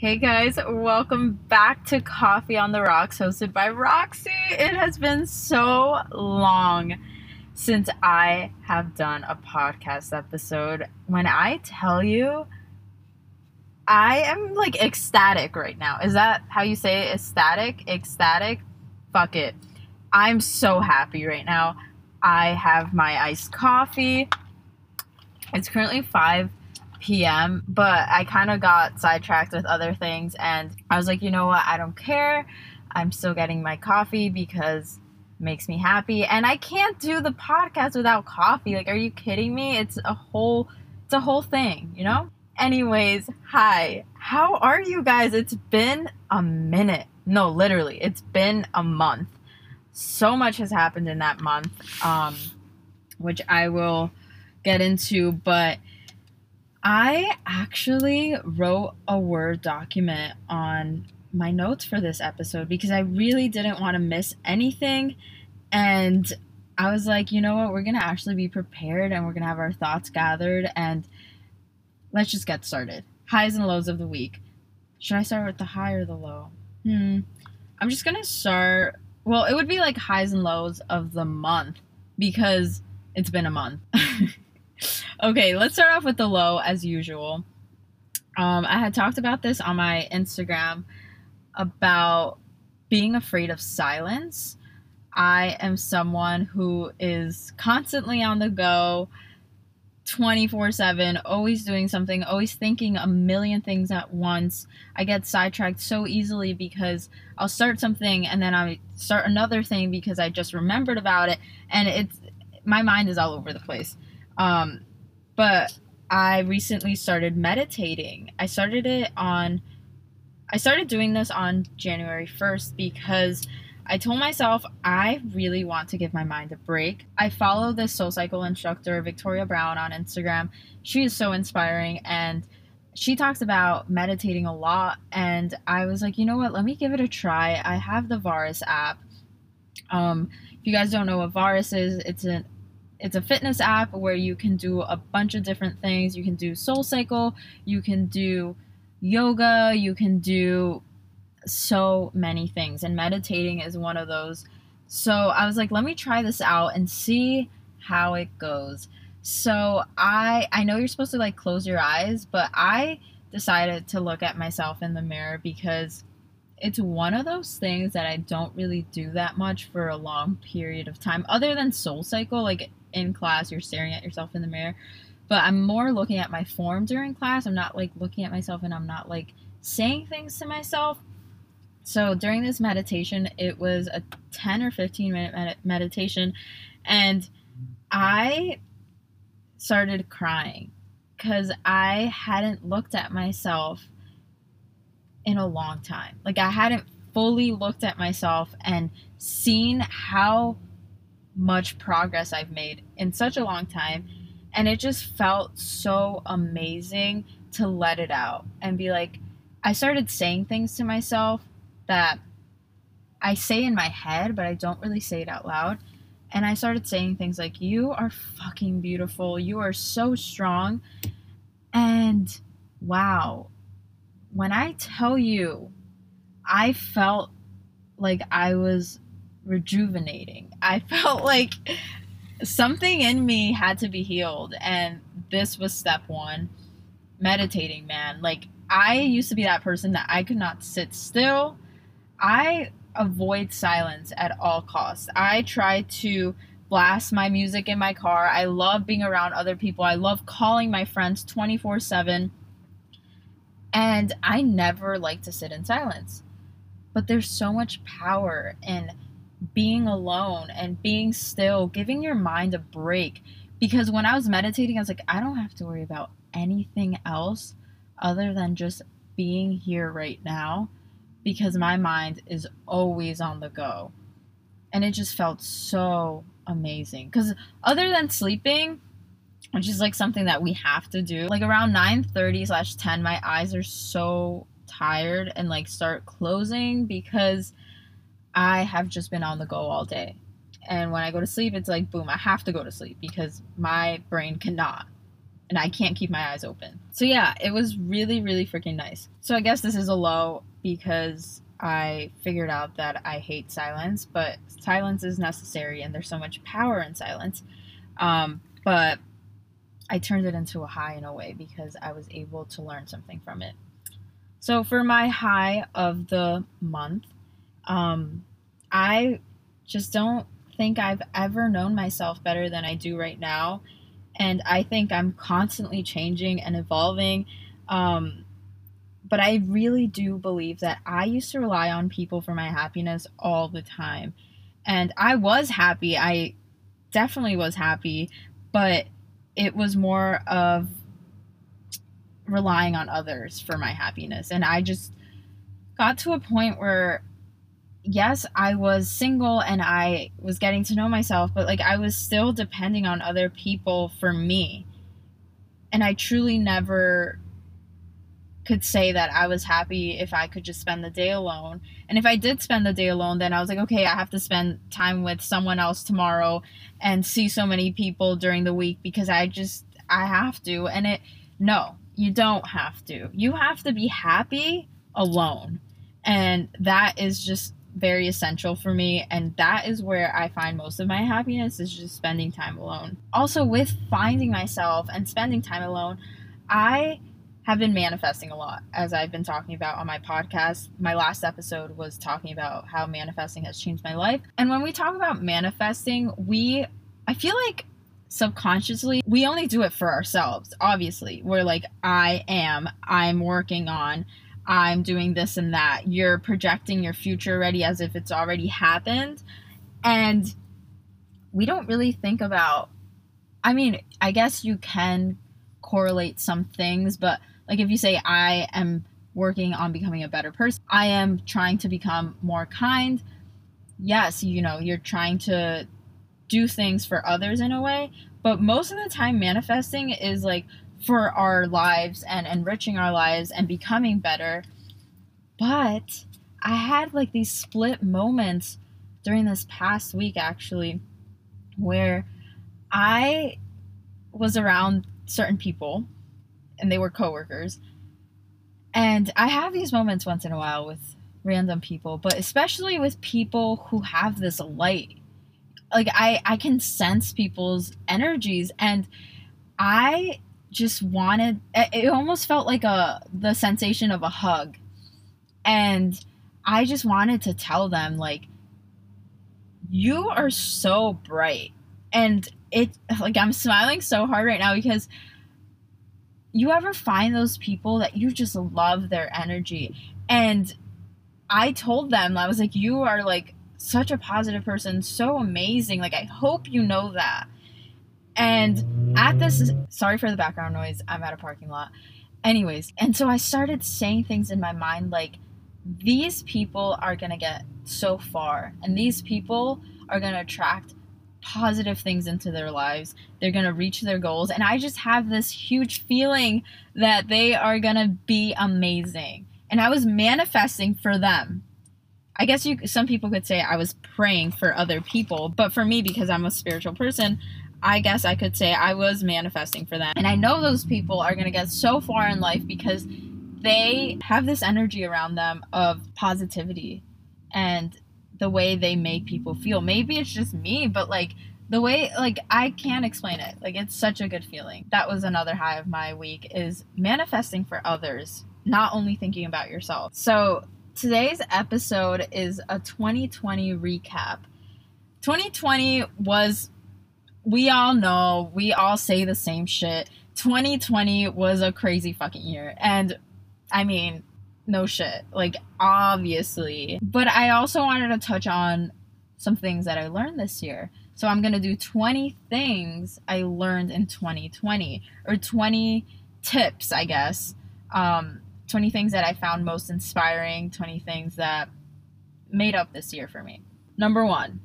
Hey guys, welcome back to Coffee on the Rocks, hosted by Roxy. It has been so long since I have done a podcast episode. When I tell you, I am like ecstatic right now. Is that how you say it? Ecstatic? Ecstatic? Fuck it. I'm so happy right now. I have my iced coffee. It's currently 5 p.m., but I kind of got sidetracked with other things and I was like, you know what? I don't care. I'm still getting my coffee because makes me happy and I can't do the podcast without coffee. Like are you kidding me? It's a whole it's a whole thing, you know? Anyways, hi. How are you guys? It's been a minute. No, literally. It's been a month. So much has happened in that month. Um which I will get into, but I actually wrote a Word document on my notes for this episode because I really didn't want to miss anything. And I was like, you know what? We're going to actually be prepared and we're going to have our thoughts gathered. And let's just get started. Highs and lows of the week. Should I start with the high or the low? Hmm. I'm just going to start. Well, it would be like highs and lows of the month because it's been a month. okay, let's start off with the low as usual. Um, I had talked about this on my Instagram about being afraid of silence. I am someone who is constantly on the go, 24 7, always doing something, always thinking a million things at once. I get sidetracked so easily because I'll start something and then I start another thing because I just remembered about it, and it's my mind is all over the place. Um, but I recently started meditating. I started it on I started doing this on January 1st because I told myself I really want to give my mind a break. I follow this soul cycle instructor, Victoria Brown, on Instagram. She is so inspiring and she talks about meditating a lot. And I was like, you know what? Let me give it a try. I have the Variis app. Um, if you guys don't know what Variis is, it's an it's a fitness app where you can do a bunch of different things. You can do Soul Cycle, you can do yoga, you can do so many things, and meditating is one of those. So I was like, let me try this out and see how it goes. So I I know you're supposed to like close your eyes, but I decided to look at myself in the mirror because it's one of those things that I don't really do that much for a long period of time other than soul cycle like in class you're staring at yourself in the mirror. But i'm more looking at my form during class. I'm not like looking at myself and i'm not like saying things to myself. So during this meditation it was a 10 or 15 minute med- meditation. And i started crying because i hadn't looked at myself in a long time. Like i hadn't fully looked at myself and seen how much progress I've made in such a long time. And it just felt so amazing to let it out and be like, I started saying things to myself that I say in my head, but I don't really say it out loud. And I started saying things like, You are fucking beautiful. You are so strong. And wow, when I tell you, I felt like I was rejuvenating. I felt like something in me had to be healed, and this was step one. Meditating, man. Like, I used to be that person that I could not sit still. I avoid silence at all costs. I try to blast my music in my car. I love being around other people. I love calling my friends 24 7. And I never like to sit in silence. But there's so much power in being alone and being still, giving your mind a break. Because when I was meditating, I was like, I don't have to worry about anything else other than just being here right now because my mind is always on the go. And it just felt so amazing. Because other than sleeping, which is like something that we have to do, like around 9 30 slash 10, my eyes are so tired and like start closing because I have just been on the go all day. And when I go to sleep, it's like, boom, I have to go to sleep because my brain cannot. and I can't keep my eyes open. So yeah, it was really really freaking nice. So I guess this is a low because I figured out that I hate silence, but silence is necessary and there's so much power in silence. Um, but I turned it into a high in a way because I was able to learn something from it. So for my high of the month, um, I just don't think I've ever known myself better than I do right now. And I think I'm constantly changing and evolving. Um, but I really do believe that I used to rely on people for my happiness all the time. And I was happy. I definitely was happy, but it was more of relying on others for my happiness. And I just got to a point where yes, I was single and I was getting to know myself, but like I was still depending on other people for me. And I truly never could say that I was happy if I could just spend the day alone. And if I did spend the day alone, then I was like, okay, I have to spend time with someone else tomorrow and see so many people during the week because I just I have to. And it no, you don't have to. You have to be happy alone. And that is just very essential for me and that is where I find most of my happiness is just spending time alone. Also with finding myself and spending time alone, I have been manifesting a lot as I've been talking about on my podcast. My last episode was talking about how manifesting has changed my life. And when we talk about manifesting, we I feel like subconsciously we only do it for ourselves. Obviously, we're like I am, I'm working on I'm doing this and that. You're projecting your future already as if it's already happened. And we don't really think about, I mean, I guess you can correlate some things, but like if you say, I am working on becoming a better person, I am trying to become more kind. Yes, you know, you're trying to do things for others in a way, but most of the time, manifesting is like, for our lives and enriching our lives and becoming better. But I had like these split moments during this past week actually where I was around certain people and they were coworkers. And I have these moments once in a while with random people, but especially with people who have this light. Like I I can sense people's energies and I just wanted it almost felt like a the sensation of a hug. And i just wanted to tell them like you are so bright. And it like i'm smiling so hard right now because you ever find those people that you just love their energy? And i told them i was like you are like such a positive person so amazing like i hope you know that and at this, sorry for the background noise, I'm at a parking lot. Anyways, and so I started saying things in my mind like, these people are going to get so far, and these people are going to attract positive things into their lives. They're going to reach their goals. And I just have this huge feeling that they are going to be amazing. And I was manifesting for them. I guess you some people could say I was praying for other people, but for me because I'm a spiritual person, I guess I could say I was manifesting for them. And I know those people are going to get so far in life because they have this energy around them of positivity and the way they make people feel. Maybe it's just me, but like the way like I can't explain it. Like it's such a good feeling. That was another high of my week is manifesting for others, not only thinking about yourself. So, today's episode is a 2020 recap. 2020 was we all know, we all say the same shit. 2020 was a crazy fucking year. And I mean, no shit. Like, obviously. But I also wanted to touch on some things that I learned this year. So I'm going to do 20 things I learned in 2020, or 20 tips, I guess. Um, 20 things that I found most inspiring, 20 things that made up this year for me. Number one,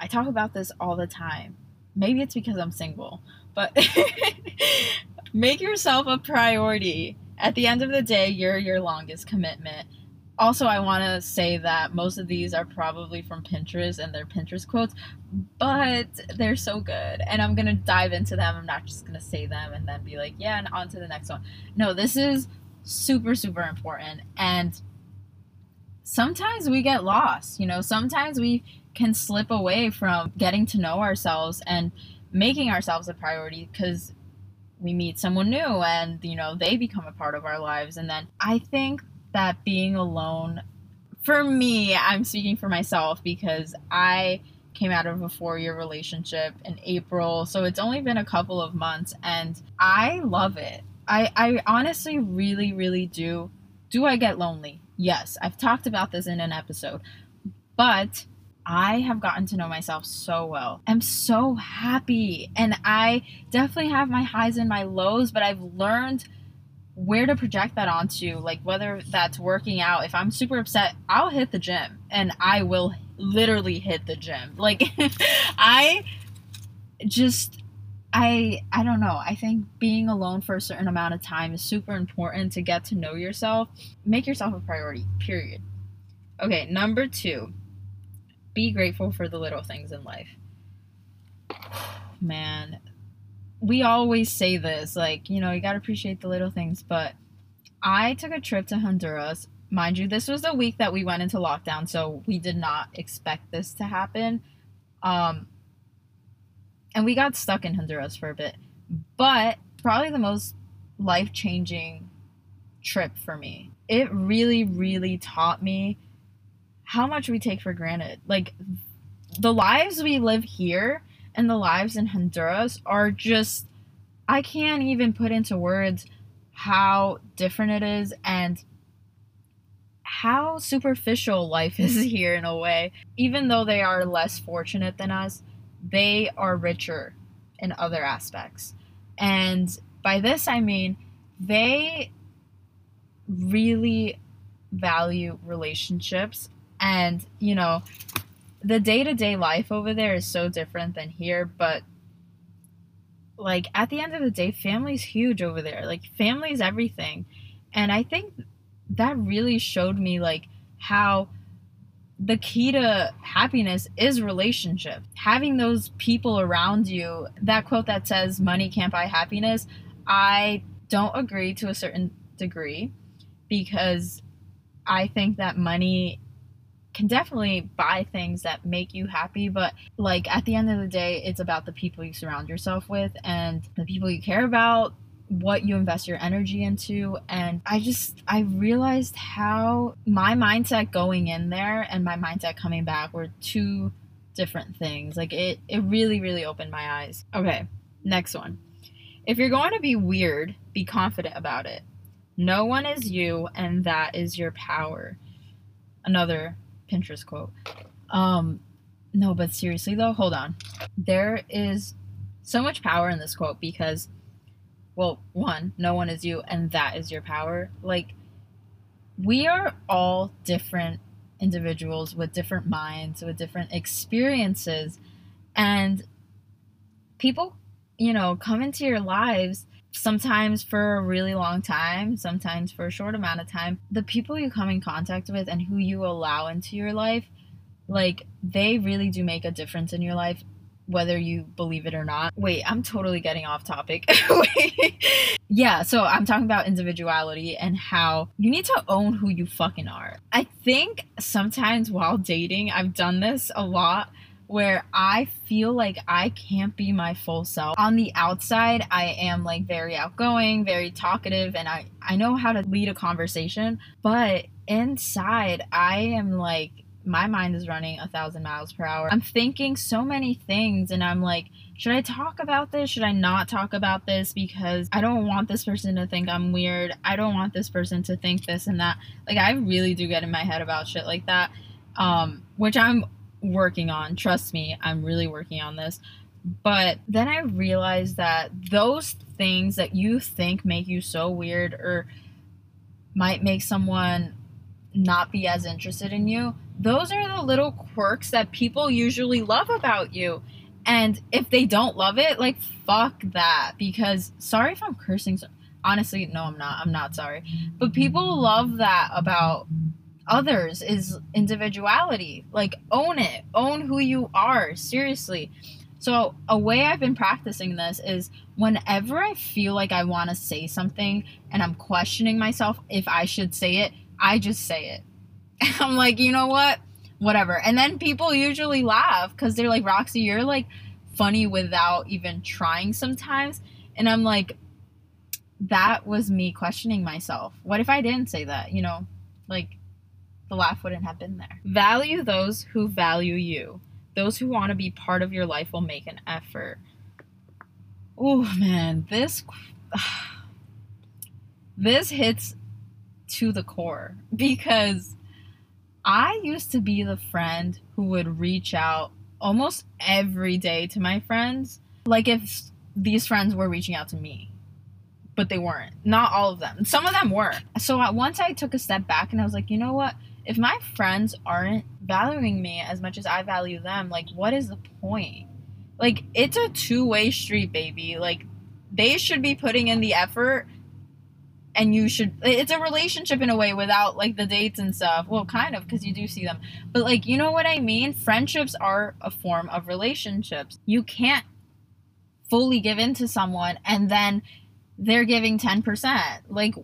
I talk about this all the time maybe it's because I'm single, but make yourself a priority. At the end of the day, you're your longest commitment. also, I want to say that most of these are probably from Pinterest and they're Pinterest quotes, but they're so good. And I'm going to dive into them. I'm not just going to say them and then be like, yeah, and on to the next one. No, this is super, super important. And sometimes we get lost. You know, sometimes we can slip away from getting to know ourselves and making ourselves a priority because we meet someone new and you know they become a part of our lives. And then i think that being alone for me i'm speaking for myself because i came out of a four year relationship in april so it's only been a couple of months and i love it. I i honestly really really do. Do i get lonely? Yes. I've talked about this in an episode. But I have gotten to know myself so well. I'm so happy. And I definitely have my highs and my lows, but I've learned where to project that onto. Like whether that's working out. If I'm super upset, I'll hit the gym and I will literally hit the gym. Like I just I I don't know. I think being alone for a certain amount of time is super important to get to know yourself. Make yourself a priority. Period. Okay, number 2 be grateful for the little things in life. Man, we always say this, like, you know, you gotta appreciate the little things, but I took a trip to Honduras. Mind you, this was the week that we went into lockdown, so we did not expect this to happen. Um, and we got stuck in Honduras for a bit, but probably the most life changing trip for me. It really, really taught me how much we take for granted. Like the lives we live here and the lives in Honduras are just I can't even put into words how different it is and how superficial life is here in a way. Even though they are less fortunate than us, they are richer in other aspects. And by this I mean they really value relationships and, you know, the day to day life over there is so different than here, but like at the end of the day, family's huge over there. Like, family's everything. And I think that really showed me, like, how the key to happiness is relationship. Having those people around you, that quote that says, money can't buy happiness, I don't agree to a certain degree because I think that money can definitely buy things that make you happy, but like at the end of the day, it's about the people you surround yourself with and the people you care about, what you invest your energy into. And I just, I realized how my mindset going in there and my mindset coming back were two different things. Like it, it really, really opened my eyes. Okay, next one. If you're going to be weird, be confident about it. No one is you, and that is your power. Another Pinterest quote. Um, no, but seriously though, hold on. There is so much power in this quote because, well, one, no one is you, and that is your power. Like, we are all different individuals with different minds, with different experiences, and people, you know, come into your lives sometimes for a really long time, sometimes for a short amount of time, the people you come in contact with and who you allow into your life, like they really do make a difference in your life whether you believe it or not. Wait, I'm totally getting off topic. yeah, so I'm talking about individuality and how you need to own who you fucking are. I think sometimes while dating, I've done this a lot where I feel like I can't be my full self. On the outside, I am like very outgoing, very talkative, and I, I know how to lead a conversation. But inside, I am like, my mind is running a thousand miles per hour. I'm thinking so many things, and I'm like, should I talk about this? Should I not talk about this? Because I don't want this person to think I'm weird. I don't want this person to think this and that. Like, I really do get in my head about shit like that. Um, which I'm working on. Trust me, I'm really working on this. But then I realized that those things that you think make you so weird or might make someone not be as interested in you, those are the little quirks that people usually love about you. And if they don't love it, like fuck that. Because sorry if I'm cursing. Honestly, no, I'm not. I'm not sorry. But people love that about others is individuality. Like, own it, own who you are, seriously. So, a way I've been practicing this is whenever I feel like I want to say something and I'm questioning myself if I should say it, I just say it. I'm like, you know what? Whatever. And then people usually laugh because they're like, Roxy, you're like funny without even trying sometimes. And I'm like, that was me questioning myself. What if I didn't say that? You know, like the laugh wouldn't have been there. Value those who value you. Those who want to be part of your life will make an effort. Oh man, this this hits to the core because I used to be the friend who would reach out almost every day to my friends. Like if these friends were reaching out to me, but they weren't. Not all of them. Some of them were. So once I took a step back and I was like, you know what? if my friends aren't valuing me as much as I value them, like what is the point? Like it's a two-way street, baby. Like they should be putting in the effort and you should it's a relationship in a way without like the dates and stuff. Well, kind of because you do see them. But like, you know what I mean? Friendships are a form of relationships. You can't fully give in to someone and then they're giving 10%. Like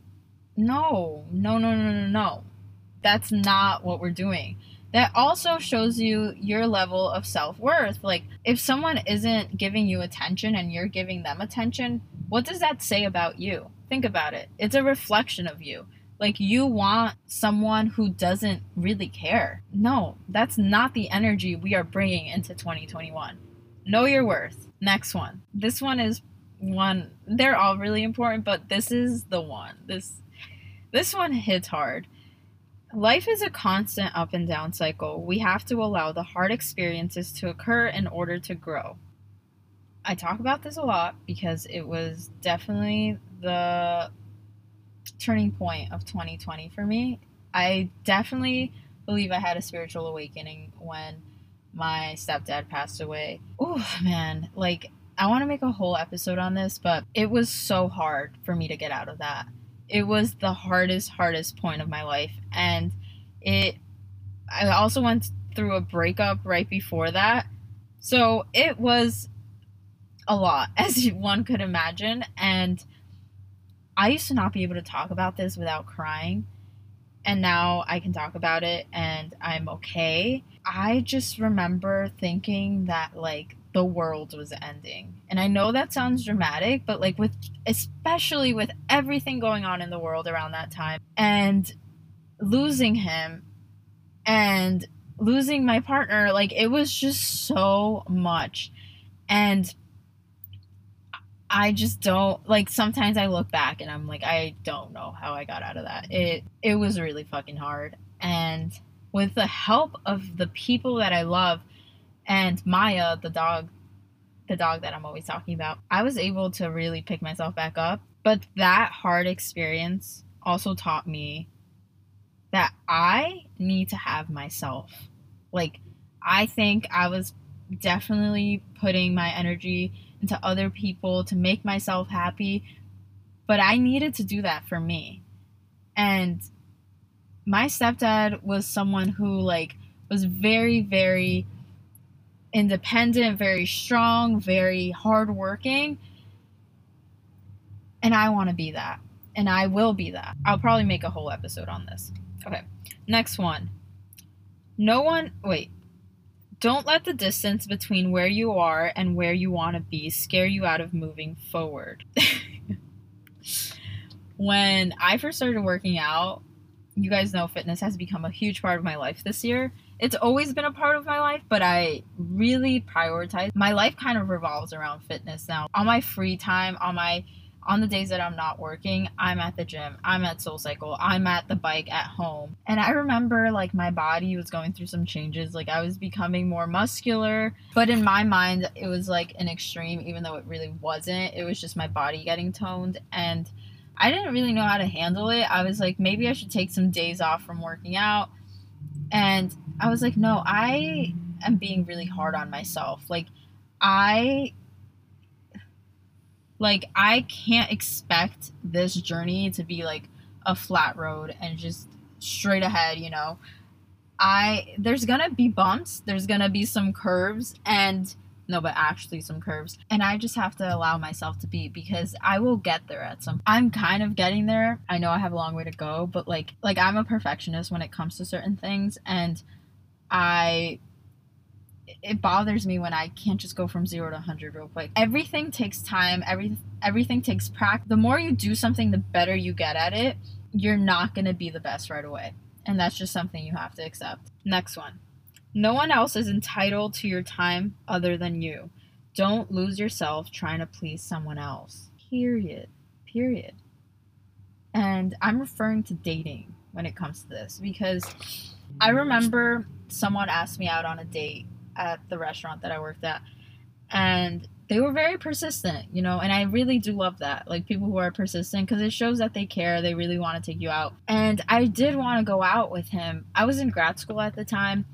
no, no, no, no, no, no that's not what we're doing. That also shows you your level of self worth. Like, if someone isn't giving you attention and you're giving them attention, what does that say about you? Think about it. It's a reflection of you. Like, you want someone who doesn't really care. No, that's not the energy we are bringing into 2021. Know your worth. Next one. This one is one, they're all really important, but this is the one. This this one hits hard Life is a constant up and down cycle. We have to allow the hard experiences to occur in order to grow. I talk about this a lot because it was definitely the turning point of 2020 for me. I definitely believe I had a spiritual awakening when my stepdad passed away. Oh man, like I want to make a whole episode on this, but it was so hard for me to get out of that. It was the hardest hardest point of my life and it i also went through a breakup right before that. So it was a lot as one could imagine and i used to not be able to talk about this without crying and now i can talk about it and i'm okay. I just remember thinking that like the world was ending. And I know that sounds dramatic, but like with especially with everything going on in the world around that time and losing him and losing my partner, like it was just so much. And I just don't like sometimes I look back and I'm like I don't know how I got out of that. It it was really fucking hard. And with the help of the people that I love, and Maya, the dog, the dog that I'm always talking about, I was able to really pick myself back up. But that hard experience also taught me that I need to have myself. Like, I think I was definitely putting my energy into other people to make myself happy, but I needed to do that for me. And my stepdad was someone who, like, was very, very independent, very strong, very hardworking. And I want to be that. And I will be that. I'll probably make a whole episode on this. Okay. Next one. No one, wait. Don't let the distance between where you are and where you want to be scare you out of moving forward. when I first started working out, you guys know fitness has become a huge part of my life this year it's always been a part of my life, but I really prioritize. My life kind of revolves around fitness now. On my free time, on my on the days that I'm not working, I'm at the gym, I'm at Soul Cycle, I'm at the bike at home. And I remember like my body was going through some changes. Like I was becoming more muscular, but in my mind, it was like an extreme, even though it really wasn't. It was just my body getting toned. And I didn't really know how to handle it. I was like, maybe I should take some days off from working out. And I was like, no, I am being really hard on myself. Like, I like I can't expect this journey to be like a flat road and just straight ahead, you know. I there's gonna be bumps, there's gonna be some curves, and no, but actually some curves. And I just have to allow myself to be because I will get there at some I'm kind of getting there. I know I have a long way to go, but like like I'm a perfectionist when it comes to certain things and I it bothers me when I can't just go from 0 to 100 real quick. Everything takes time, every everything takes practice. The more you do something, the better you get at it. You're not going to be the best right away. And that's just something you have to accept. Next one. No one else is entitled to your time other than you. Don't lose yourself trying to please someone else. Period. Period. And I'm referring to dating when it comes to this because I remember someone asked me out on a date at the restaurant that I worked at and they were very persistent, you know, and I really do love that. Like people who are persistent because it shows that they care, they really want to take you out. And I did want to go out with him. I was in grad school at the time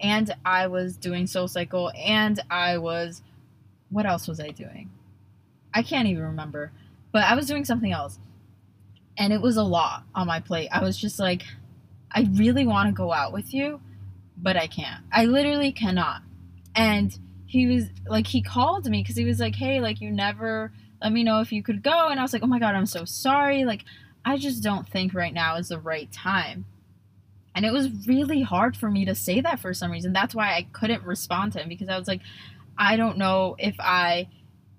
and I was doing Soul Cycle, and I was, what else was I doing? I can't even remember, but I was doing something else, and it was a lot on my plate. I was just like, I really want to go out with you, but I can't. I literally cannot. And he was like, he called me because he was like, hey, like, you never let me know if you could go. And I was like, oh my God, I'm so sorry. Like, I just don't think right now is the right time. And it was really hard for me to say that for some reason. That's why I couldn't respond to him because I was like, I don't know if I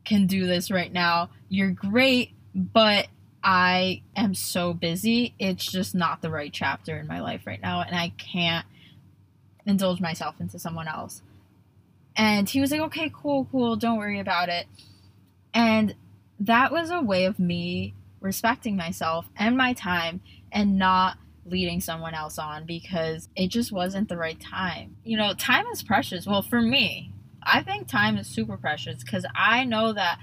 can do this right now. You're great, but I am so busy. It's just not the right chapter in my life right now. And I can't indulge myself into someone else. And he was like, okay, cool, cool. Don't worry about it. And that was a way of me respecting myself and my time and not leading someone else on because it just wasn't the right time. You know, time is precious. Well, for me, I think time is super precious because I know that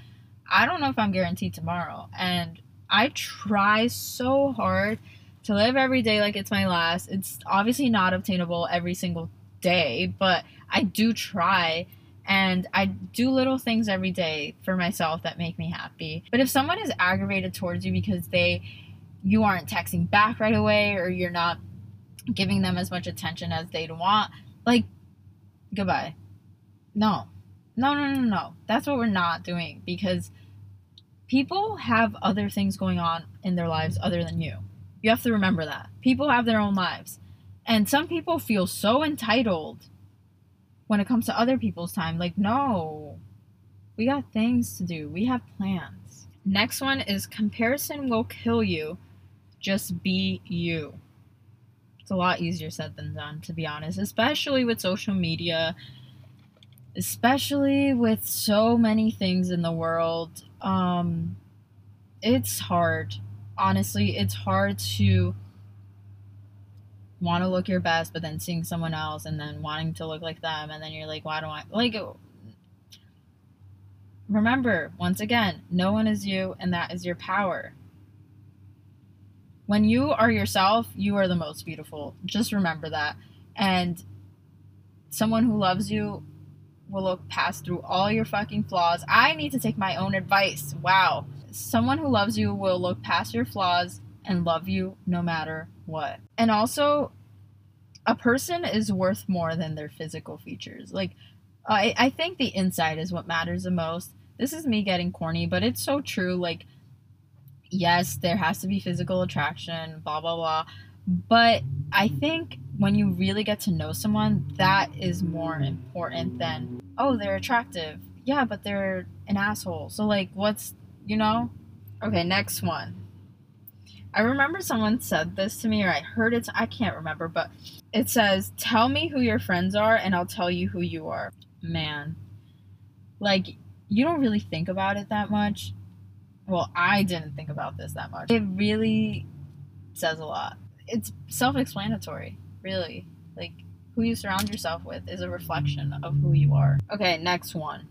I don't know if I'm guaranteed tomorrow. And I try so hard to live every day like it's my last. It's obviously not obtainable every single day, but I do try and I do little things every day for myself that make me happy. But if someone is aggravated towards you because they you aren't texting back right away or you're not giving them as much attention as they'd want, like, goodbye. No. No, no, no, no. That's what we're not doing because people have other things going on in their lives other than you. You have to remember that. People have their own lives. And some people feel so entitled when it comes to other people's time. Like, no, we got things to do, we have plans. Next one is comparison will kill you just be you. It's a lot easier said than done, to be honest, especially with social media, especially with so many things in the world. Um, it's hard. Honestly, it's hard to want to look your best, but then seeing someone else and then wanting to look like them, and then you're like, why don't I like? Remember, once again, no one is you, and that is your power. When you are yourself, you are the most beautiful. Just remember that. And someone who loves you will look past through all your fucking flaws. I need to take my own advice. Wow. Someone who loves you will look past your flaws and love you no matter what. And also, a person is worth more than their physical features. Like, I, I think the inside is what matters the most. This is me getting corny, but it's so true. Like, yes, there has to be physical attraction, blah, blah, blah. But I think when you really get to know someone, that is more important than, oh, they're attractive. Yeah, but they're an asshole. So, like, what's, you know? Okay, next one. I remember someone said this to me, or I heard it. I can't remember, but it says, Tell me who your friends are, and I'll tell you who you are. Man. Like, you don't really think about it that much well, I didn't think about this that much. It really says a lot. It's self explanatory, really. Like, who you surround yourself with is a reflection of who you are. Okay, next one.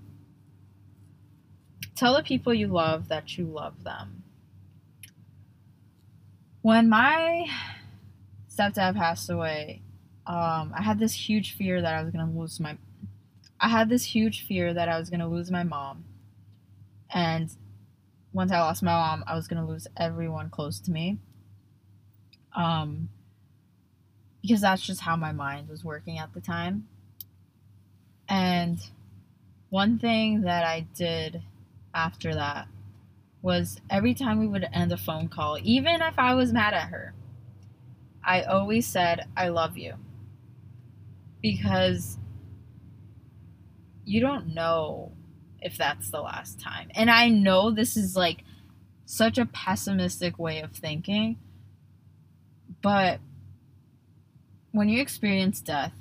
Tell the people you love that you love them. When my stepdad passed away, um, I had this huge fear that I was gonna lose my. I had this huge fear that I was gonna lose my mom, and once I lost my mom, I was gonna lose everyone close to me. Um, because that's just how my mind was working at the time. And one thing that I did after that was every time we would end a phone call, even if I was mad at her, I always said, I love you. Because you don't know if that's the last time. And I know this is like such a pessimistic way of thinking, but when you experience death,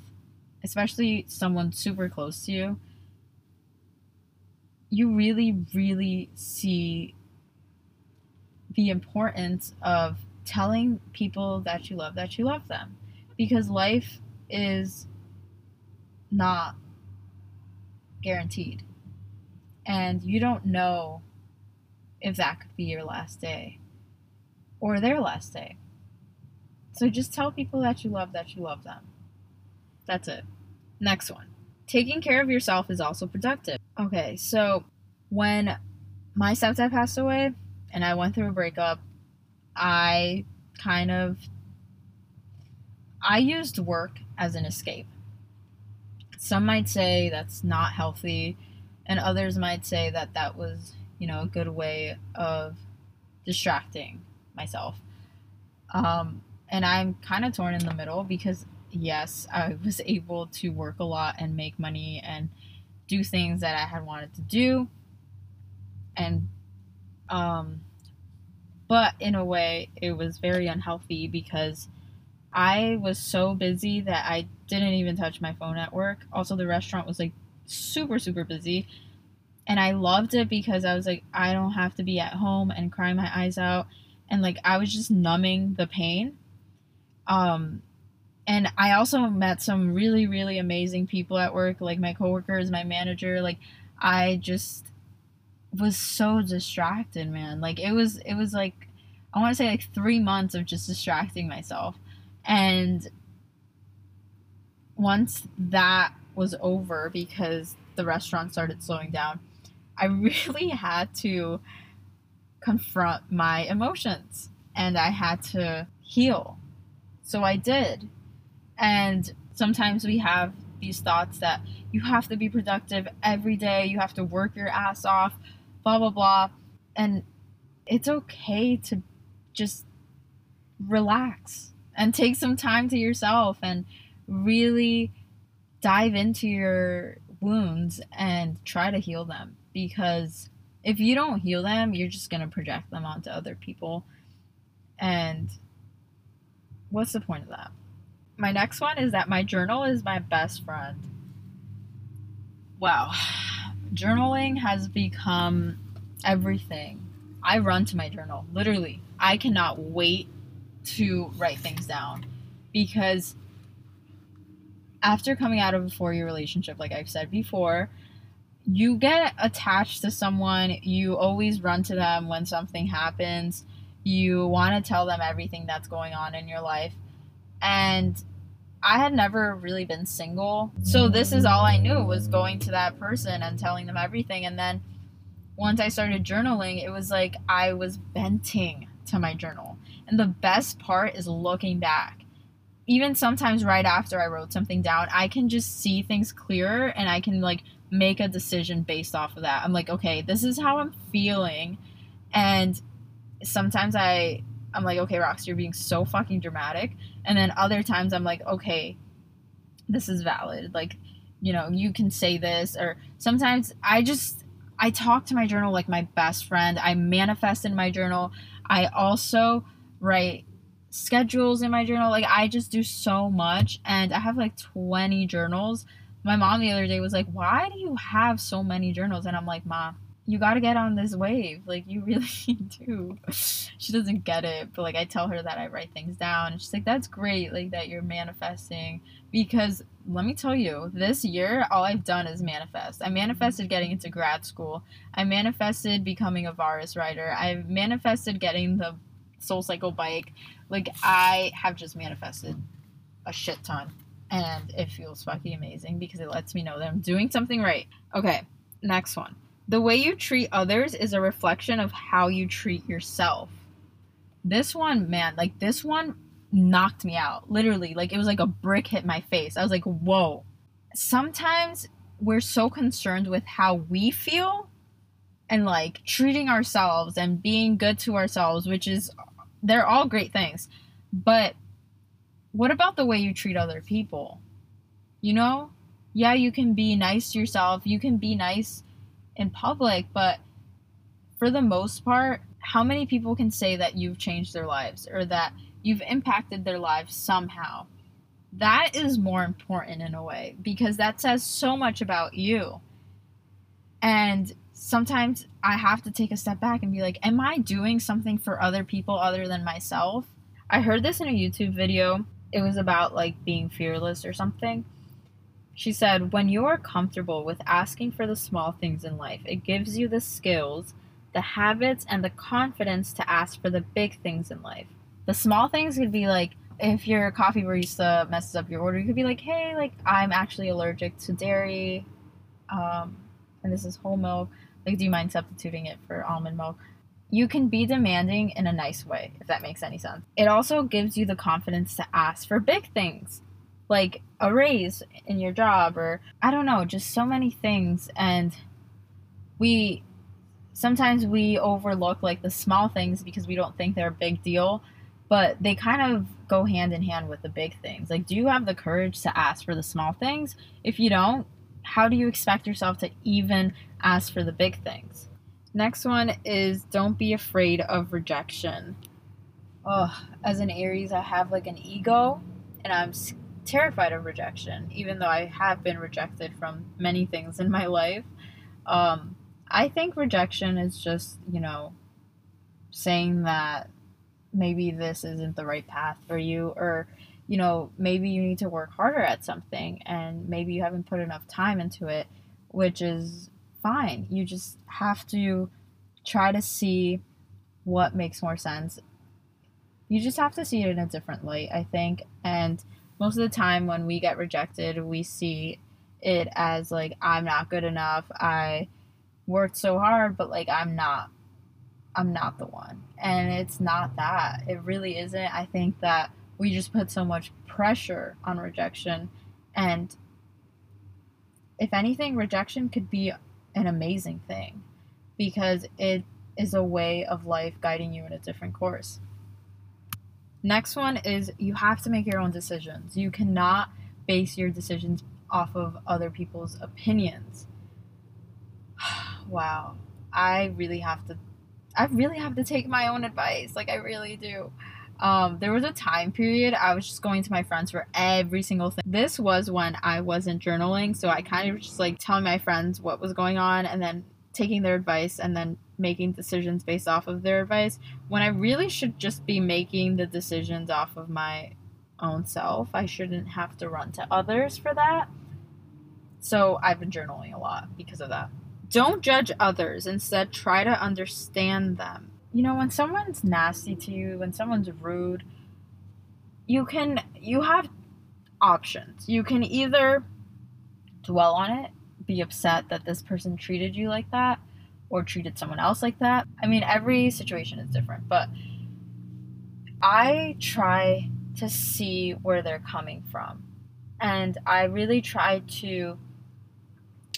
especially someone super close to you, you really, really see the importance of telling people that you love that you love them because life is not guaranteed and you don't know if that could be your last day or their last day. So just tell people that you love that you love them. That's it. Next one. Taking care of yourself is also productive. Okay so when my stepdad passed away and I went through a breakup, I kind of I used work as an escape. Some might say that's not healthy, and others might say that that was, you know, a good way of distracting myself. Um, and I'm kind of torn in the middle because, yes, I was able to work a lot and make money and do things that I had wanted to do. And um, but in a way, it was very unhealthy because I was so busy that I didn't even touch my phone at work. Also, the restaurant was like super, super busy. And I loved it because I was like, I don't have to be at home and cry my eyes out. And like, I was just numbing the pain. Um, and I also met some really, really amazing people at work, like my coworkers, my manager. Like, I just was so distracted, man. Like it was it was like I want to say like 3 months of just distracting myself. And once that was over because the restaurant started slowing down, I really had to confront my emotions and I had to heal. So I did. And sometimes we have these thoughts that you have to be productive every day, you have to work your ass off, blah, blah, blah. And it's okay to just relax and take some time to yourself and really dive into your wounds and try to heal them because if you don't heal them, you're just going to project them onto other people. And what's the point of that? My next one is that my journal is my best friend. Wow journaling has become everything. I run to my journal, literally. I cannot wait to write things down because after coming out of a four year relationship, like I've said before, you get attached to someone, you always run to them when something happens, you want to tell them everything that's going on in your life. And I had never really been single. So this is all I knew was going to that person and telling them everything. And then once I started journaling, it was like I was venting to my journal. And the best part is looking back. Even sometimes right after I wrote something down, I can just see things clearer and I can like make a decision based off of that. I'm like, okay, this is how I'm feeling. And sometimes I I'm like, okay, Rox, you're being so fucking dramatic. And then other times I'm like, okay, this is valid. Like, you know, you can say this. Or sometimes I just, I talk to my journal like my best friend. I manifest in my journal. I also write schedules in my journal. Like, I just do so much. And I have like 20 journals. My mom the other day was like, why do you have so many journals? And I'm like, Mom, you got to get on this wave. Like, you really do. she doesn't get it, but like, I tell her that I write things down. And she's like, that's great, like, that you're manifesting. Because let me tell you, this year, all I've done is manifest. I manifested getting into grad school, I manifested becoming a Variis rider, I manifested getting the Soul Cycle bike. Like, I have just manifested a shit ton. And it feels fucking amazing because it lets me know that I'm doing something right. Okay, next one the way you treat others is a reflection of how you treat yourself. This one, man, like this one knocked me out. Literally, like it was like a brick hit my face. I was like, whoa. Sometimes we're so concerned with how we feel and like treating ourselves and being good to ourselves, which is, they're all great things. But what about the way you treat other people? You know? Yeah, you can be nice to yourself, you can be nice in public, but for the most part, how many people can say that you've changed their lives or that you've impacted their lives somehow? That is more important in a way because that says so much about you. And sometimes I have to take a step back and be like, am I doing something for other people other than myself? I heard this in a YouTube video. It was about like being fearless or something. She said, When you are comfortable with asking for the small things in life, it gives you the skills, the habits, and the confidence to ask for the big things in life. The small things could be like, if your coffee barista messes up your order, you could be like, hey, like, I'm actually allergic to dairy, um, and this is whole milk. Like, do you mind substituting it for almond milk? You can be demanding in a nice way, if that makes any sense. It also gives you the confidence to ask for big things like a raise in your job or I don't know, just so many things and we sometimes we overlook like the small things because we don't think they're a big deal, but they kind of go hand in hand with the big things. Like do you have the courage to ask for the small things? If you don't, how do you expect yourself to even ask for the big things? Next one is don't be afraid of rejection. Oh, as an Aries, I have like an ego and I'm terrified of rejection, even though I have been rejected from many things in my life. Um, I think rejection is just, you know, saying that maybe this isn't the right path for you, or, you know, maybe you need to work harder at something and maybe you haven't put enough time into it, which is fine. You just have to try to see what makes more sense. You just have to see it in a different light, I think. And most of the time when we get rejected, we see it as like I'm not good enough. I worked so hard, but like I'm not I'm not the one. And it's not that. It really isn't. I think that we just put so much pressure on rejection and if anything, rejection could be an amazing thing because it is a way of life guiding you in a different course. Next one is you have to make your own decisions. You cannot base your decisions off of other people's opinions. wow. I really have to I really have to take my own advice. Like I really do. Um, there was a time period I was just going to my friends for every single thing. This was when I wasn't journaling, so I kind of just like telling my friends what was going on and then taking their advice and then making decisions based off of their advice when I really should just be making the decisions off of my own self. I shouldn't have to run to others for that. So I've been journaling a lot because of that. Don't judge others, instead, try to understand them. You know, when someone's nasty to you, when someone's rude, you can, you have options. You can either dwell on it, be upset that this person treated you like that, or treated someone else like that. I mean, every situation is different, but I try to see where they're coming from. And I really try to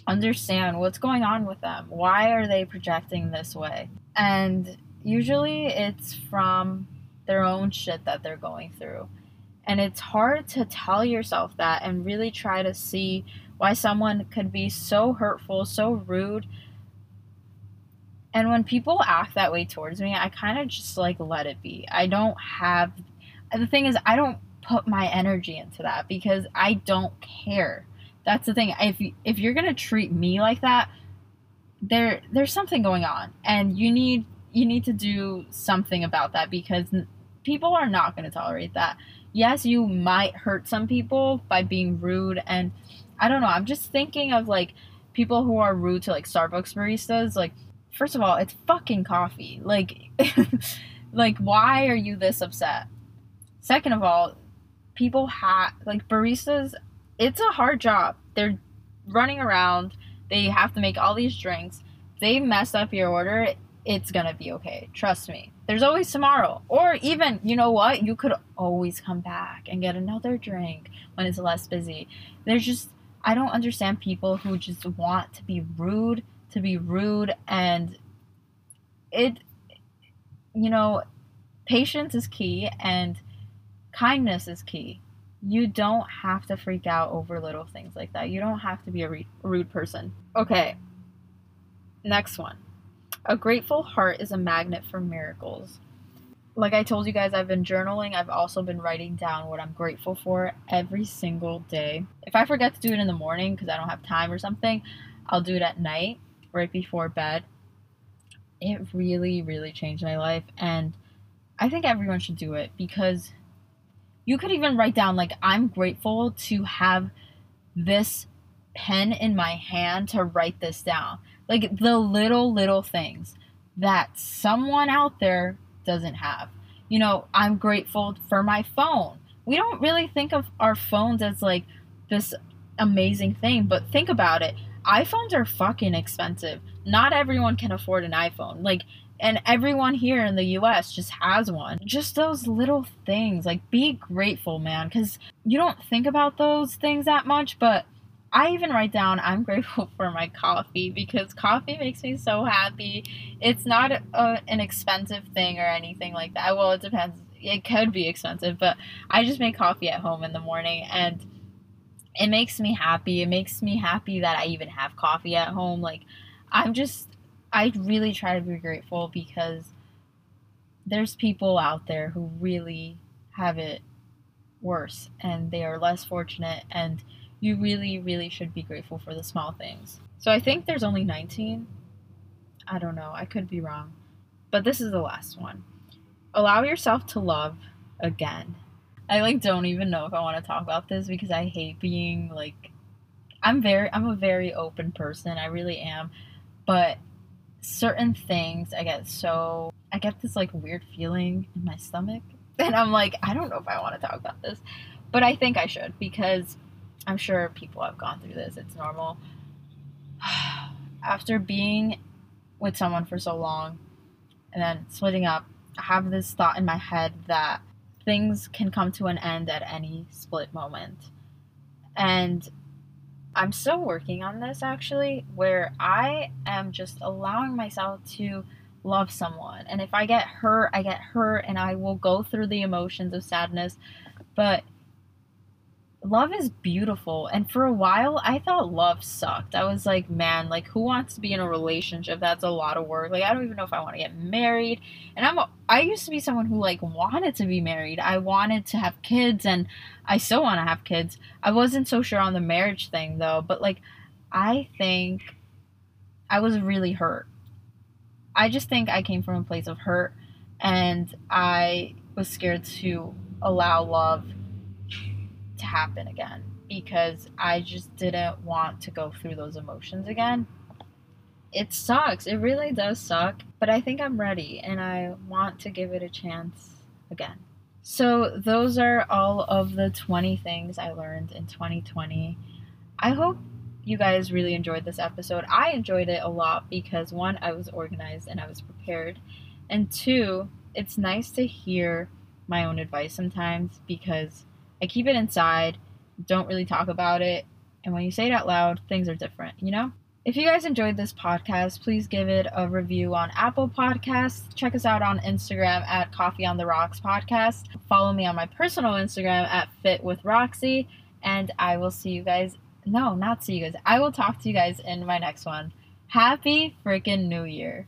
understand what's going on with them. Why are they projecting this way? And usually it's from their own shit that they're going through. And it's hard to tell yourself that and really try to see why someone could be so hurtful, so rude, and when people act that way towards me, I kind of just like let it be. I don't have the thing is I don't put my energy into that because I don't care. That's the thing. If if you're going to treat me like that, there there's something going on and you need you need to do something about that because people are not going to tolerate that. Yes, you might hurt some people by being rude and I don't know. I'm just thinking of like people who are rude to like Starbucks baristas like first of all, it's fucking coffee. Like, like why are you this upset? Second of all, people have like baristas. It's a hard job. They're running around. They have to make all these drinks. They mess up your order. It's gonna be okay. Trust me. There's always tomorrow. Or even, you know what? You could always come back and get another drink when it's less busy. There's just, I don't understand people who just want to be rude, to be rude, and it, you know, patience is key and kindness is key. You don't have to freak out over little things like that. You don't have to be a re- rude person. Okay, next one. A grateful heart is a magnet for miracles. Like I told you guys, I've been journaling. I've also been writing down what I'm grateful for every single day. If I forget to do it in the morning because I don't have time or something, I'll do it at night, right before bed. It really, really changed my life. And I think everyone should do it because you could even write down, like, I'm grateful to have this pen in my hand to write this down. Like the little, little things that someone out there doesn't have. You know, I'm grateful for my phone. We don't really think of our phones as like this amazing thing, but think about it. iPhones are fucking expensive. Not everyone can afford an iPhone. Like, and everyone here in the US just has one. Just those little things. Like, be grateful, man, because you don't think about those things that much, but I even write down I'm grateful for my coffee because coffee makes me so happy. It's not a, an expensive thing or anything like that. Well, it depends. It could be expensive, but I just make coffee at home in the morning and it makes me happy. It makes me happy that I even have coffee at home. Like, I'm just, I really try to be grateful because there's people out there who really have it worse and they are less fortunate and you really, really should be grateful for the small things. So I think there's only 19. I don't know. I could be wrong. But this is the last one. Allow yourself to love again. I like don't even know if I want to talk about this because I hate being like I'm very I'm a very open person. I really am. But certain things I get so I get this like weird feeling in my stomach and I'm like I don't know if I want to talk about this. But I think I should because I'm sure people have gone through this. It's normal. After being with someone for so long and then splitting up, I have this thought in my head that things can come to an end at any split moment. And I'm still working on this actually, where I am just allowing myself to love someone. And if I get hurt, I get hurt and I will go through the emotions of sadness. But love is beautiful. And for a while i thought love sucked. I was like man like who wants to be in a relationship that's a lot of work? Like i don't even know if i want to get married. And i'm a, i used to be someone who like wanted to be married. I wanted to have kids and i still want to have kids. I wasn't so sure on the marriage thing though but like i think i was really hurt. I just think i came from a place of hurt and i was scared to allow love to happen again because I just didn't want to go through those emotions again. It sucks. It really does suck, but I think I'm ready and I want to give it a chance again. So, those are all of the 20 things I learned in 2020. I hope you guys really enjoyed this episode. I enjoyed it a lot because one, I was organized and I was prepared, and two, it's nice to hear my own advice sometimes because I keep it inside, don't really talk about it, and when you say it out loud, things are different, you know? If you guys enjoyed this podcast, please give it a review on Apple Podcasts. Check us out on Instagram at Coffee on the Rocks Podcast. Follow me on my personal Instagram at Fit with Roxy, and I will see you guys. No, not see you guys. I will talk to you guys in my next one. Happy freaking New Year.